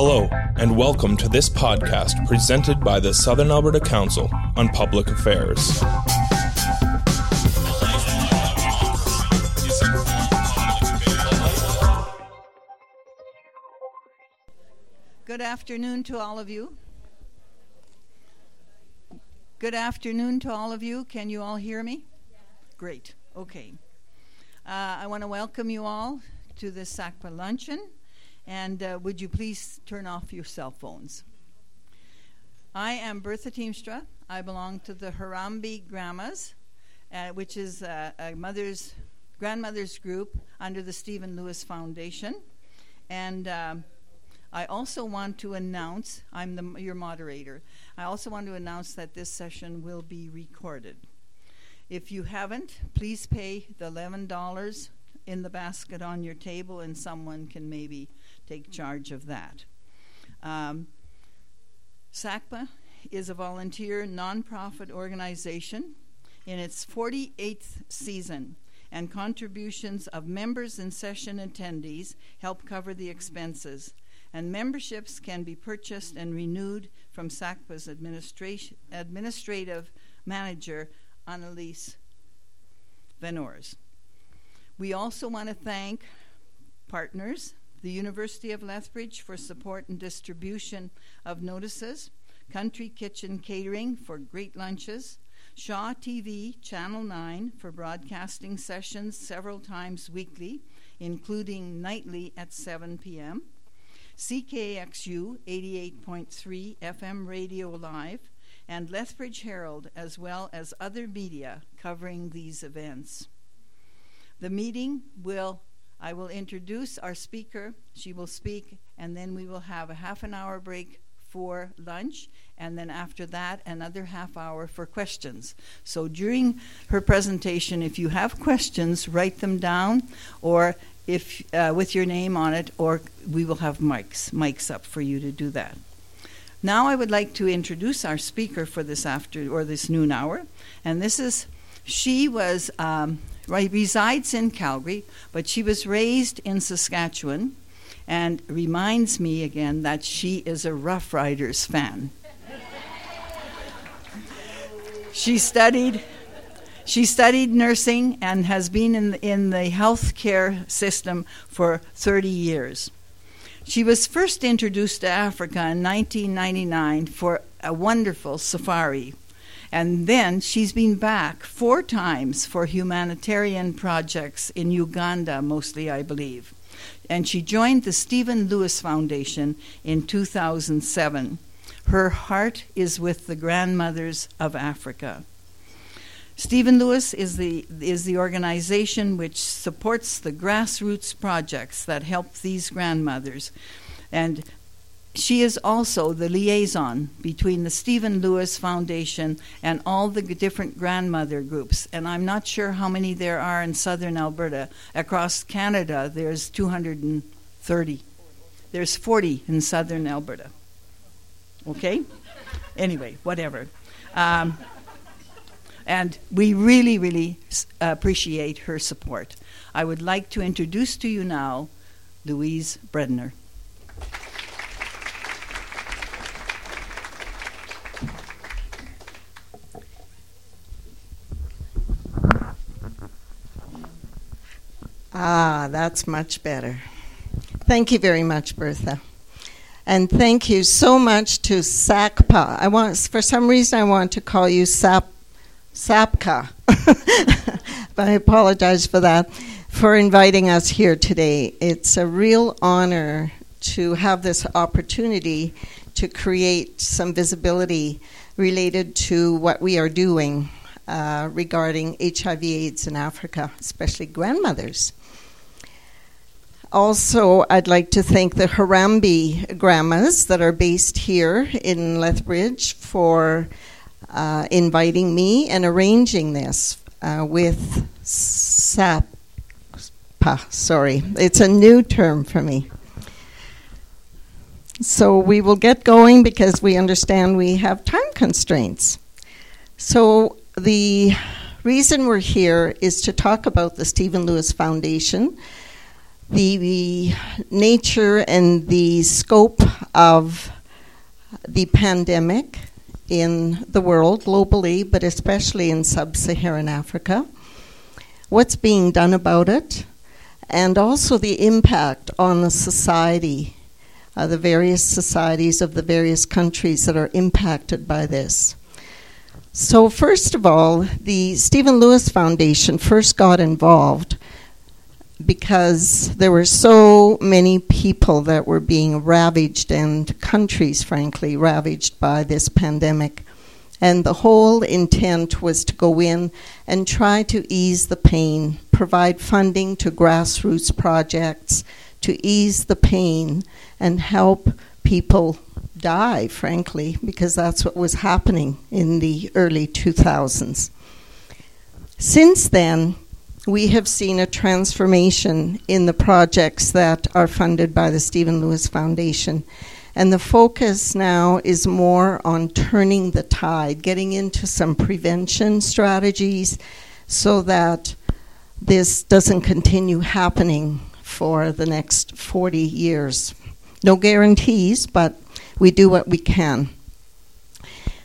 Hello, and welcome to this podcast presented by the Southern Alberta Council on Public Affairs. Good afternoon to all of you. Good afternoon to all of you. Can you all hear me? Great. Okay. Uh, I want to welcome you all to the SACPA luncheon, and uh, would you please turn off your cell phones? I am Bertha Teamstra. I belong to the Harambee Grandmas, uh, which is a, a mother's grandmother's group under the Stephen Lewis Foundation, and um, I also want to announce, I'm the, your moderator, I also want to announce that this session will be recorded. If you haven't, please pay the $11 in the basket on your table, and someone can maybe take charge of that. Um, SACPA is a volunteer nonprofit organization in its 48th season, and contributions of members and session attendees help cover the expenses and memberships can be purchased and renewed from SACPA's administrative manager, Annalise Venors. We also want to thank partners, the University of Lethbridge for support and distribution of notices, Country Kitchen Catering for great lunches, Shaw TV Channel 9 for broadcasting sessions several times weekly, including nightly at 7 p.m. CKXU 88.3 FM Radio Live, and Lethbridge Herald, as well as other media covering these events. The meeting will, I will introduce our speaker. She will speak, and then we will have a half an hour break for lunch, and then after that, another half hour for questions. So during her presentation, if you have questions, write them down, or if uh, with your name on it, or we will have mics mics up for you to do that. Now I would like to introduce our speaker for this after or this noon hour, and this is she was um, resides in Calgary, but she was raised in Saskatchewan, and reminds me again that she is a Rough Riders fan. she studied she studied nursing and has been in, in the healthcare system for 30 years. She was first introduced to Africa in 1999 for a wonderful safari. And then she's been back four times for humanitarian projects in Uganda, mostly, I believe. And she joined the Stephen Lewis Foundation in 2007. Her heart is with the grandmothers of Africa. Stephen Lewis is the, is the organization which supports the grassroots projects that help these grandmothers. And she is also the liaison between the Stephen Lewis Foundation and all the different grandmother groups. And I'm not sure how many there are in southern Alberta. Across Canada, there's 230. There's 40 in southern Alberta. Okay? Anyway, whatever. Um, and we really, really appreciate her support. I would like to introduce to you now Louise Bredner. Ah, that's much better. Thank you very much, Bertha. And thank you so much to SACPA. I want, for some reason, I want to call you SAP SAPCA. but I apologize for that, for inviting us here today. It's a real honor to have this opportunity to create some visibility related to what we are doing uh, regarding HIV/AIDS in Africa, especially grandmothers. Also, I'd like to thank the Harambee grandmas that are based here in Lethbridge for uh, inviting me and arranging this uh, with SAPA. Sorry, it's a new term for me. So we will get going because we understand we have time constraints. So the reason we're here is to talk about the Stephen Lewis Foundation, the nature and the scope of the pandemic in the world globally, but especially in sub Saharan Africa, what's being done about it, and also the impact on the society, uh, the various societies of the various countries that are impacted by this. So, first of all, the Stephen Lewis Foundation first got involved because there were so many people that were being ravaged and countries, frankly, ravaged by this pandemic. And the whole intent was to go in and try to ease the pain, provide funding to grassroots projects to ease the pain and help people die, frankly, because that's what was happening in the early 2000s. Since then, we have seen a transformation in the projects that are funded by the Stephen Lewis Foundation. And the focus now is more on turning the tide, getting into some prevention strategies so that this doesn't continue happening for the next 40 years. No guarantees, but we do what we can.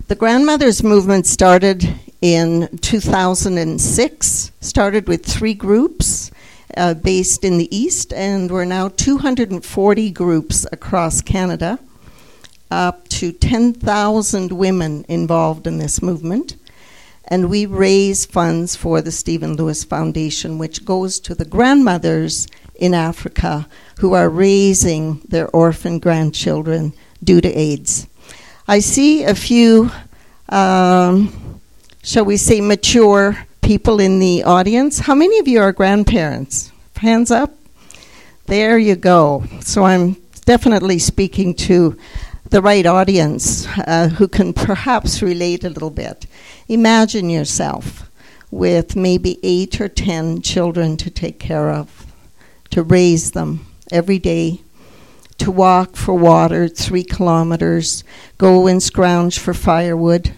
The grandmothers movement started in 2006, started with three groups uh, based in the East, and we're now 240 groups across Canada, up to 10,000 women involved in this movement. And we raise funds for the Stephen Lewis Foundation, which goes to the grandmothers in Africa who are raising their orphan grandchildren due to AIDS. I see a few um, shall we say, mature people in the audience. How many of you are grandparents? Hands up. There you go. So I'm definitely speaking to the right audience uh, who can perhaps relate a little bit. Imagine yourself with maybe eight or ten children to take care of, to raise them every day, to walk for water three kilometers, go and scrounge for firewood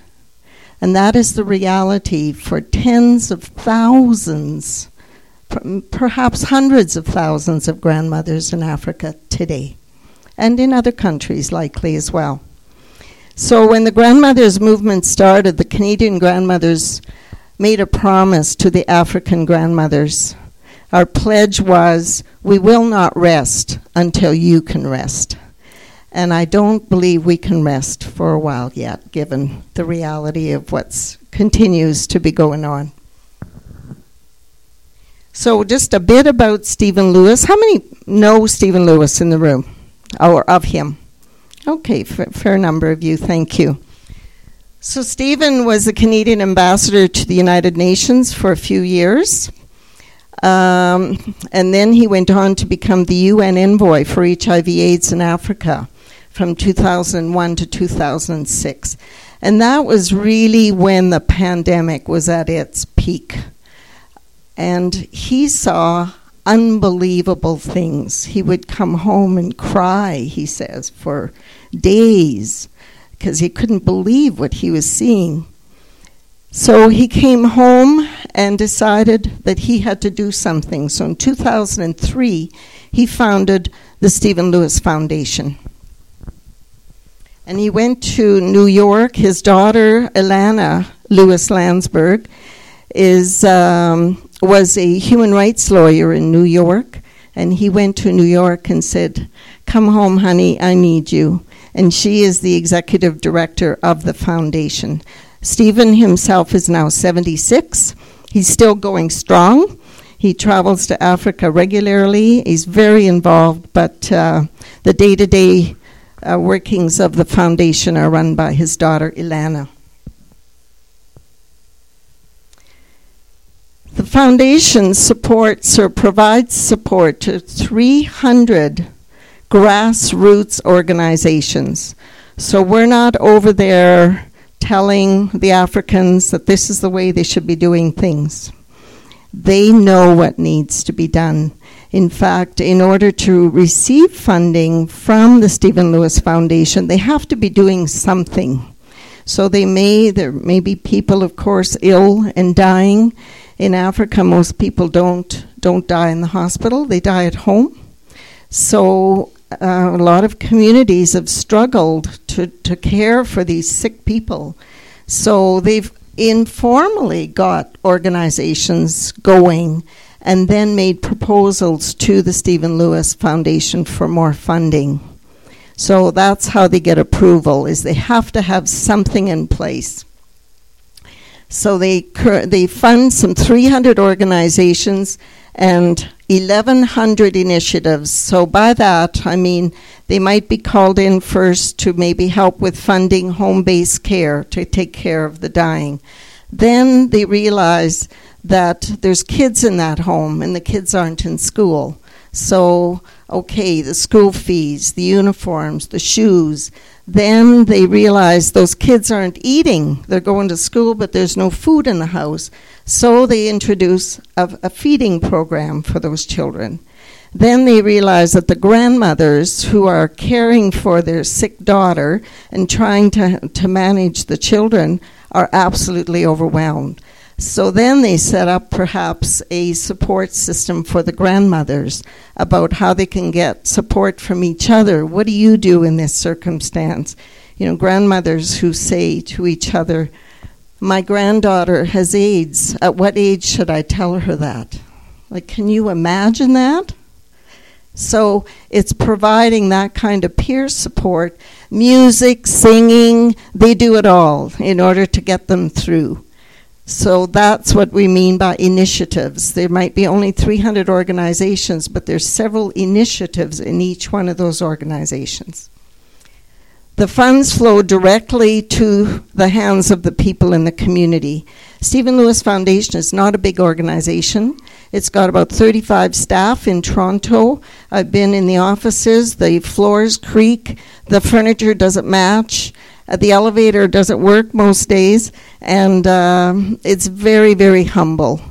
and that is the reality for tens of thousands, perhaps hundreds of thousands of grandmothers in Africa today, and in other countries likely as well. So when the grandmothers movement started, the Canadian grandmothers made a promise to the African grandmothers. Our pledge was, we will not rest until you can rest. And I don't believe we can rest for a while yet, given the reality of what continues to be going on. So, just a bit about Stephen Lewis. How many know Stephen Lewis in the room, or of him? Okay, f- fair number of you. Thank you. So, Stephen was a Canadian ambassador to the United Nations for a few years. Um, and then he went on to become the UN envoy for HIV/AIDS in Africa from 2001 to 2006. And that was really when the pandemic was at its peak. And he saw unbelievable things. He would come home and cry, he says, for days because he couldn't believe what he was seeing. So he came home and decided that he had to do something. So in 2003, he founded the Stephen Lewis Foundation. And he went to New York. His daughter, Ilana Lewis Landsberg, is, um, was a human rights lawyer in New York. And he went to New York and said, Come home, honey, I need you. And she is the executive director of the foundation. Stephen himself is now 76. He's still going strong. He travels to Africa regularly. He's very involved, but uh, the day to day workings of the foundation are run by his daughter, Ilana. The foundation supports or provides support to 300 grassroots organizations. So we're not over there telling the Africans that this is the way they should be doing things. They know what needs to be done. In fact, in order to receive funding from the Stephen Lewis Foundation, they have to be doing something. So they may, there may be people, of course, ill and dying. In Africa, most people don't don't die in the hospital, they die at home. So uh, a lot of communities have struggled to, to care for these sick people. So they've informally got organizations going and then made proposals to the Stephen Lewis Foundation for more funding. So that's how they get approval is they have to have something in place. So they cur- they fund some 300 organizations and 1100 initiatives. So by that I mean they might be called in first to maybe help with funding home-based care to take care of the dying. Then they realize that there's kids in that home and the kids aren't in school. So, okay, the school fees, the uniforms, the shoes. Then they realize those kids aren't eating. They're going to school, but there's no food in the house. So they introduce a, a feeding program for those children. Then they realize that the grandmothers who are caring for their sick daughter and trying to, to manage the children are absolutely overwhelmed. So then they set up perhaps a support system for the grandmothers about how they can get support from each other. What do you do in this circumstance? You know, grandmothers who say to each other, My granddaughter has AIDS. At what age should I tell her that? Like, can you imagine that? So it's providing that kind of peer support, music, singing, they do it all in order to get them through. So that's what we mean by initiatives. There might be only 300 organizations, but there's several initiatives in each one of those organizations. The funds flow directly to the hands of the people in the community. Stephen Lewis Foundation is not a big organization. It's got about 35 staff in Toronto. I've been in the offices. The floors creak. The furniture doesn't match. Uh, the elevator doesn't work most days. And uh, it's very, very humble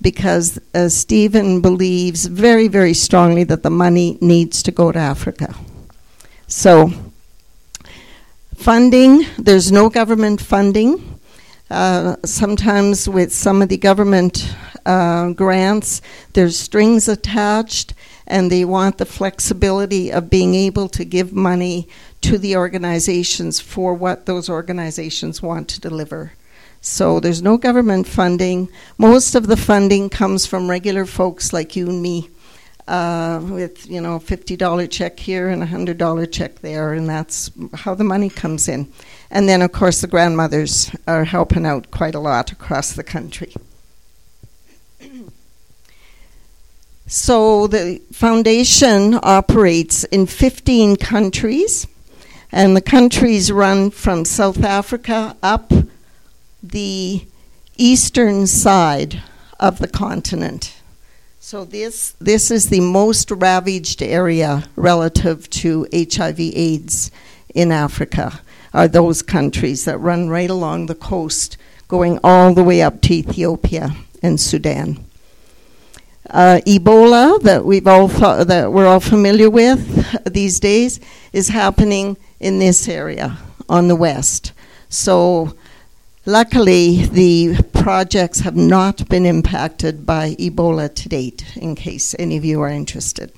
because uh, Stephen believes very, very strongly that the money needs to go to Africa. So, funding, there's no government funding. Uh, sometimes with some of the government uh, grants, there's strings attached, and they want the flexibility of being able to give money to the organizations for what those organizations want to deliver. So there's no government funding. Most of the funding comes from regular folks like you and me uh, with you know a fifty dollar check here and a hundred dollar check there, and that's how the money comes in. And then of course the grandmothers are helping out quite a lot across the country. so the foundation operates in 15 countries, and the countries run from South Africa up the eastern side of the continent. So this this is the most ravaged area relative to HIV/AIDS in Africa. Are those countries that run right along the coast, going all the way up to Ethiopia and Sudan. Uh, Ebola, that we've all that we're all familiar with these days, is happening in this area on the west. So Luckily, the projects have not been impacted by Ebola to date, in case any of you are interested.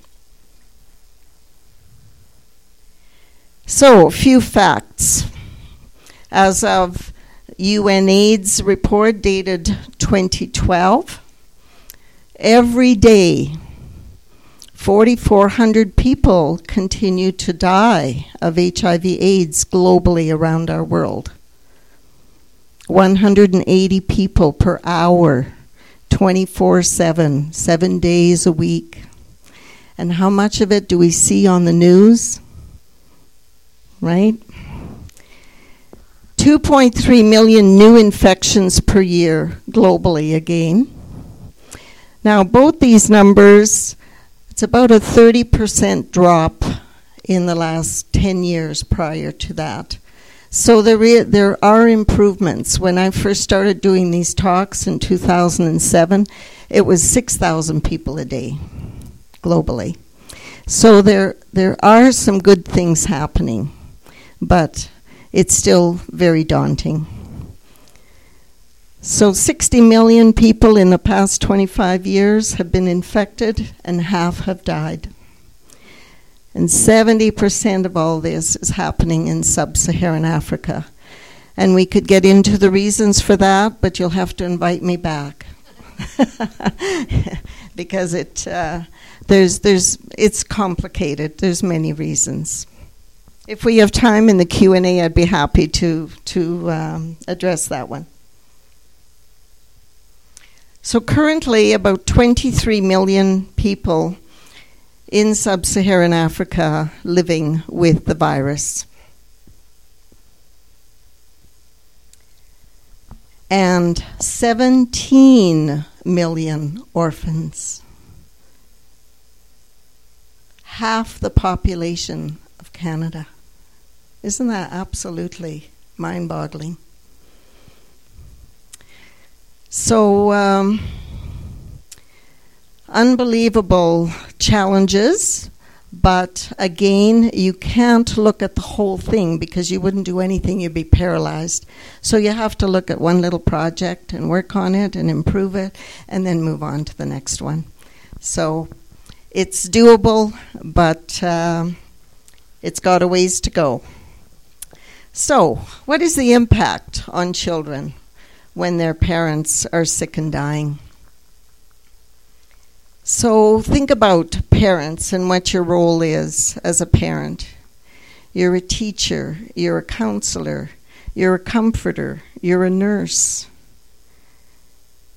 So, a few facts. As of UNAIDS report dated 2012, every day 4,400 people continue to die of HIV/AIDS globally around our world. 180 people per hour, 24 7, seven days a week. And how much of it do we see on the news? Right? 2.3 million new infections per year globally again. Now, both these numbers, it's about a 30% drop in the last 10 years prior to that. So there, re- there are improvements. When I first started doing these talks in 2007, it was 6,000 people a day globally. So there, there are some good things happening, but it's still very daunting. So 60 million people in the past 25 years have been infected, and half have died. And 70% of all this is happening in sub Saharan Africa. And we could get into the reasons for that, but you'll have to invite me back. because it, uh, there's, there's, it's complicated. There's many reasons. If we have time in the Q&A, I'd be happy to, to um, address that one. So currently, about 23 million people in sub Saharan Africa living with the virus. And 17 million orphans. Half the population of Canada. Isn't that absolutely mind boggling? So, um, unbelievable challenges, but again, you can't look at the whole thing because you wouldn't do anything, you'd be paralyzed. So, you have to look at one little project and work on it and improve it and then move on to the next one. So, it's doable, but uh, it's got a ways to go. So, what is the impact on children? When their parents are sick and dying. So think about parents and what your role is as a parent. You're a teacher, you're a counselor, you're a comforter, you're a nurse,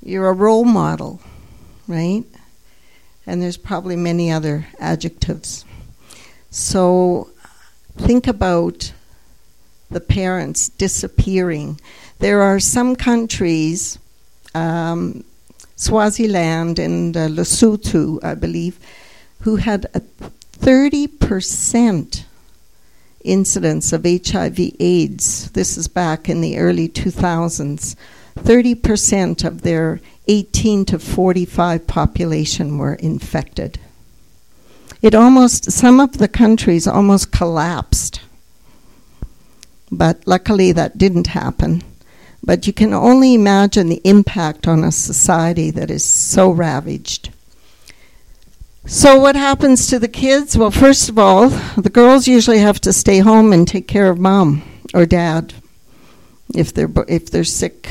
you're a role model, right? And there's probably many other adjectives. So think about the parents disappearing there are some countries, um, Swaziland and uh, Lesotho, I believe, who had a 30% incidence of HIV/AIDS. This is back in the early 2000s. 30% of their 18 to 45 population were infected. It almost, some of the countries almost collapsed. But luckily that didn't happen. But you can only imagine the impact on a society that is so ravaged. So, what happens to the kids? Well, first of all, the girls usually have to stay home and take care of mom or dad if they're, if they're sick.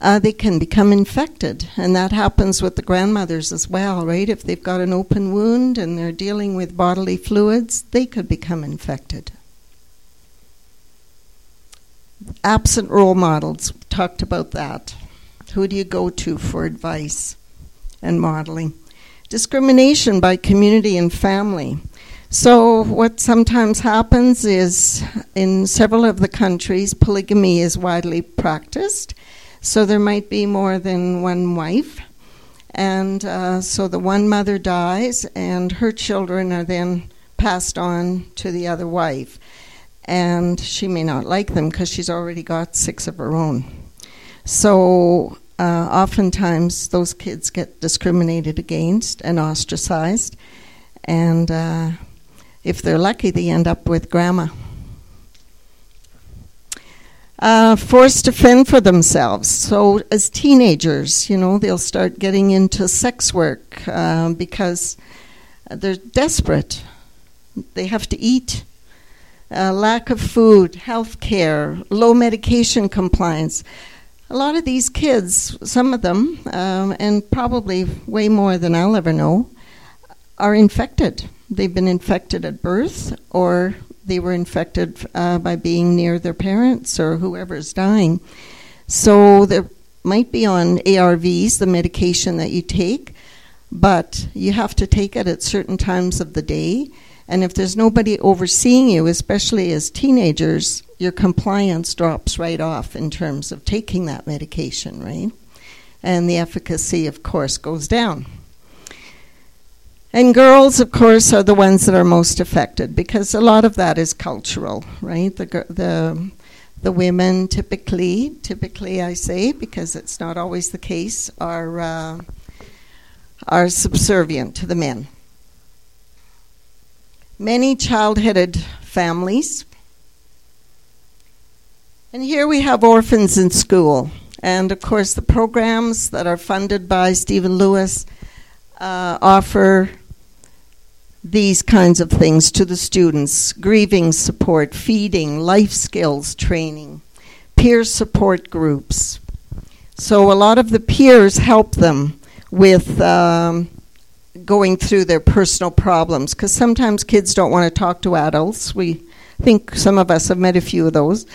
Uh, they can become infected, and that happens with the grandmothers as well, right? If they've got an open wound and they're dealing with bodily fluids, they could become infected absent role models. Talked about that. Who do you go to for advice and modeling? Discrimination by community and family. So, what sometimes happens is in several of the countries, polygamy is widely practiced. So, there might be more than one wife. And uh, so the one mother dies, and her children are then passed on to the other wife and she may not like them because she's already got six of her own. So uh, oftentimes those kids get discriminated against and ostracized, and uh, if they're lucky, they end up with grandma. Uh, forced to fend for themselves. So, as teenagers, you know, they'll start getting into sex work uh, because they're desperate. They have to eat uh, lack of food, health care, low medication compliance. A lot of these kids, some of them, um, and probably way more than I'll ever know, are infected. They've been infected at birth, or they were infected uh, by being near their parents or whoever's dying. So there might be on ARVs, the medication that you take, but you have to take it at certain times of the day and if there's nobody overseeing you, especially as teenagers, your compliance drops right off in terms of taking that medication, right? And the efficacy, of course, goes down. And girls, of course, are the ones that are most affected because a lot of that is cultural, right? The, the, the women typically, typically I say, because it's not always the case, are, uh, are subservient to the men. Many child headed families And here we have Orphans in School. And of course, the programs that are funded by Stephen Lewis uh, offer these kinds of things to the students grieving support, feeding, life skills training, peer support groups. So, a lot of the peers help them with um, going through their personal problems because sometimes kids don't want to talk to adults. We think some of us have met a few of those.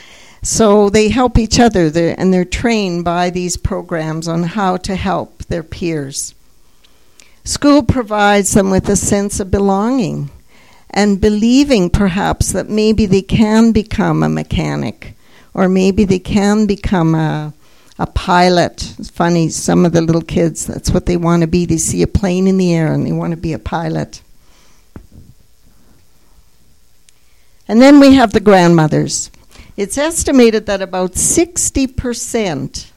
So, they help each other and they're trained by these programs on how to help their peers. School provides them with a sense of belonging and believing perhaps that maybe they can become a mechanic or maybe they can become a, a pilot. It's funny, some of the little kids, that's what they want to be. They see a plane in the air and they want to be a pilot. And then we have the grandmothers. It's estimated that about 60%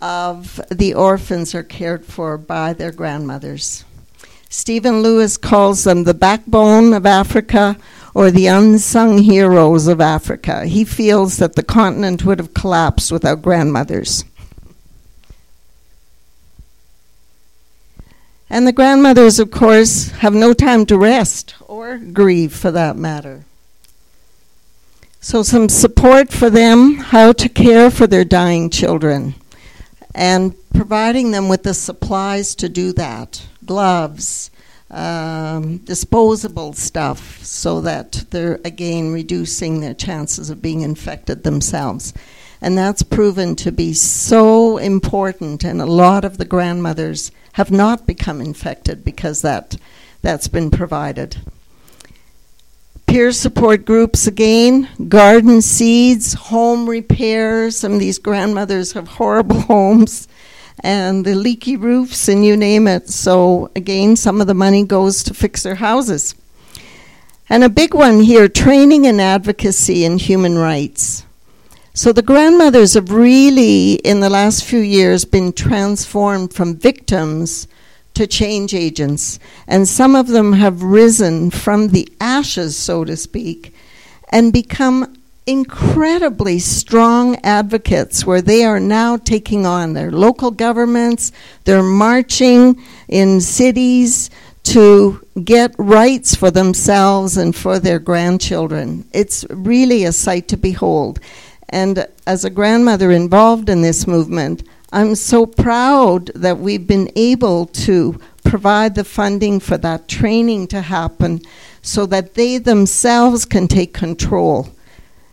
of the orphans are cared for by their grandmothers. Stephen Lewis calls them the backbone of Africa or the unsung heroes of Africa. He feels that the continent would have collapsed without grandmothers. And the grandmothers, of course, have no time to rest or grieve for that matter. So, some support for them, how to care for their dying children and providing them with the supplies to do that gloves, um, disposable stuff, so that they're again reducing their chances of being infected themselves. And that's proven to be so important, and a lot of the grandmothers have not become infected because that, that's been provided peer support groups again, garden seeds, home repairs. Some of these grandmothers have horrible homes and the leaky roofs and you name it. So, again, some of the money goes to fix their houses. And a big one here training and advocacy in human rights. So, the grandmothers have really, in the last few years, been transformed from victims to change agents. And some of them have risen from the ashes, so to speak, and become incredibly strong advocates where they are now taking on their local governments, they're marching in cities to get rights for themselves and for their grandchildren. It's really a sight to behold. And as a grandmother involved in this movement, I'm so proud that we've been able to provide the funding for that training to happen so that they themselves can take control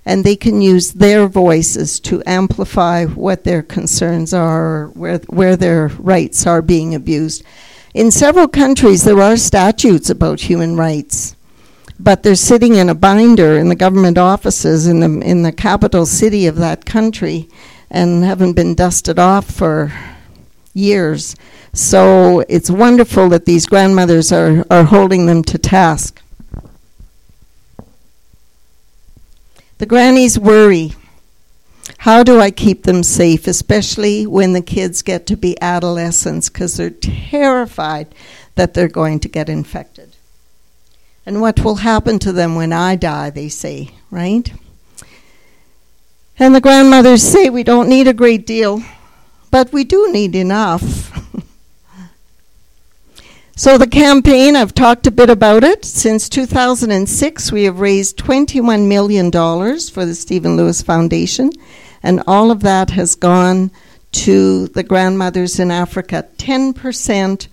and they can use their voices to amplify what their concerns are where, where their rights are being abused. In several countries, there are statutes about human rights, but they're sitting in a binder in the government offices in the, in the capital city of that country and haven't been dusted off for years. So it's wonderful that these grandmothers are, are holding them to task. The grannies worry. How do I keep them safe, especially when the kids get to be adolescents, because they're terrified that they're going to get infected? And what will happen to them when I die, they say, right? And the grandmothers say we don't need a great deal, but we do need enough. So, the campaign, I've talked a bit about it. Since 2006, we have raised $21 million for the Stephen Lewis Foundation, and all of that has gone to the grandmothers in Africa. 10%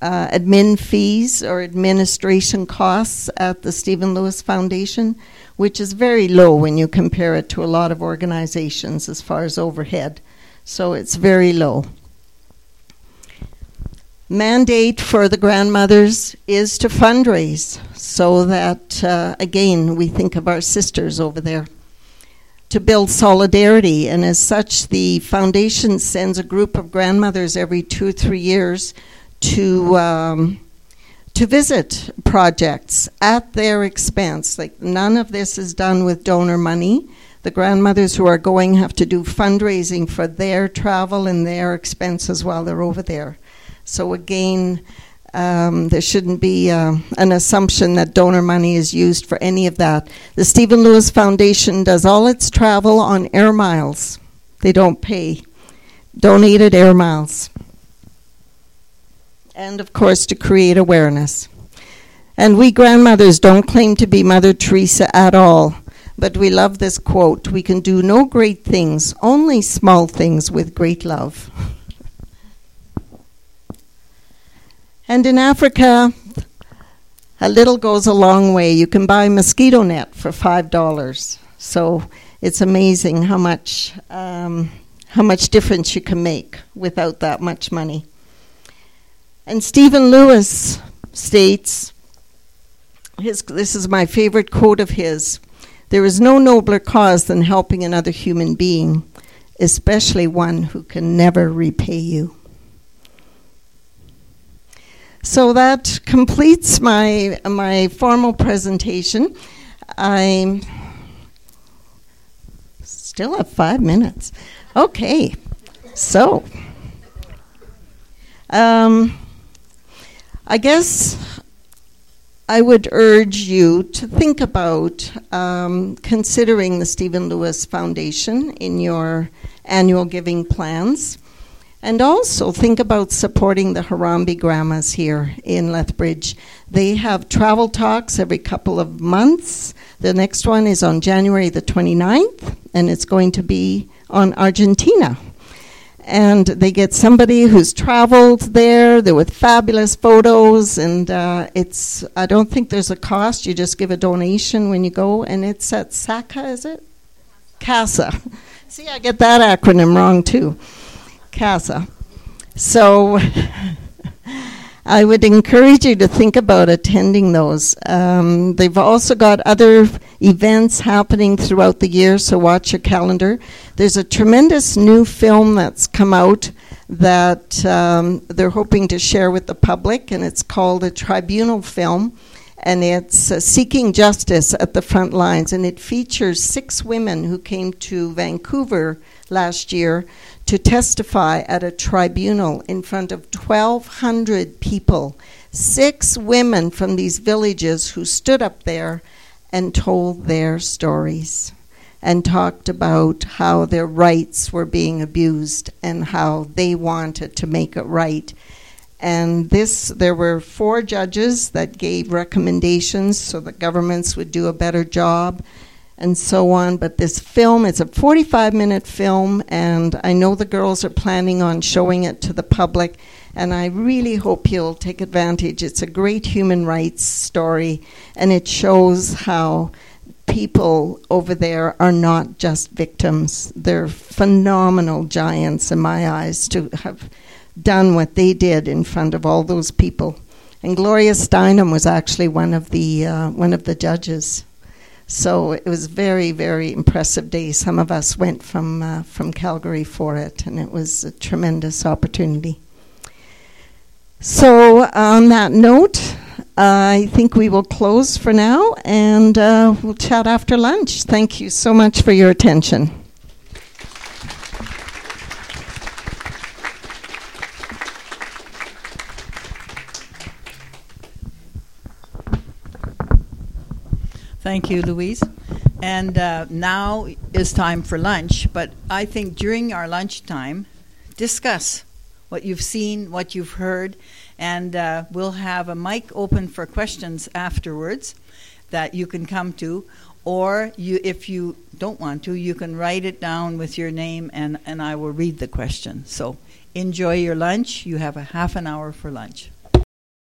uh, admin fees or administration costs at the Stephen Lewis Foundation which is very low when you compare it to a lot of organizations as far as overhead. So it's very low. Mandate for the grandmothers is to fundraise so that, uh, again, we think of our sisters over there. To build solidarity, and as such, the foundation sends a group of grandmothers every two or three years to um, to visit projects at their expense. Like none of this is done with donor money. The grandmothers who are going have to do fundraising for their travel and their expenses while they're over there. So again, Um, there shouldn't be uh, an assumption that donor money is used for any of that. The Stephen Lewis Foundation does all its travel on air miles. They don't pay. Donated air miles. And of course, to create awareness. And we grandmothers don't claim to be Mother Teresa at all, but we love this quote We can do no great things, only small things with great love. And in Africa, a little goes a long way. You can buy mosquito net for five dollars. So it's amazing how much um, how much difference you can make without that much money. And Stephen Lewis states, his, this is my favorite quote of his there is no nobler cause than helping another human being, especially one who can never repay you. So that completes my my formal presentation. I still have five minutes. Okay, so um, I guess I would urge you to think about um, considering the Stephen Lewis Foundation in your annual giving plans. And also think about supporting the Harambee Grandmas here in Lethbridge. They have travel talks every couple of months. The next one is on January the 29th, and it's going to be on Argentina. And they get somebody who's traveled there, they're with fabulous photos, and uh, it's, I don't think there's a cost. You just give a donation when you go, and it's at SACA, is it? CASA. See, I get that acronym wrong too. CASA. So I would encourage you to think about attending those. Um, they've also got other events happening throughout the year, so watch your calendar. There's a tremendous new film that's come out that um, they're hoping to share with the public, and it's called a tribunal film. And it's uh, seeking justice at the front lines, and it features six women who came to Vancouver last year to testify at a tribunal in front of 1,200 people. Six women from these villages who stood up there and told their stories and talked about how their rights were being abused and how they wanted to make it right. And this, there were four judges that gave recommendations so that governments would do a better job and so on. But this film, it's a 45 minute film, and I know the girls are planning on showing it to the public, and I really hope you'll take advantage. It's a great human rights story, and it shows how people over there are not just victims. They're phenomenal giants in my eyes to have done what they did in front of all those people. And Gloria Steinem was actually one of the uh, one of the judges. So it was very, very impressive day. Some of us went from uh, from Calgary for it, and it was a tremendous opportunity. So on that note, I think we will close for now, and uh, we'll chat after lunch. Thank you so much for your attention. Thank you, Louise. And uh, now is time for lunch, but I think during our lunchtime, discuss what you've seen, what you've heard, and uh, we'll have a mic open for questions afterwards that you can come to. Or you, if you don't want to, you can write it down with your name, and, and I will read the question. So enjoy your lunch. You have a half an hour for lunch.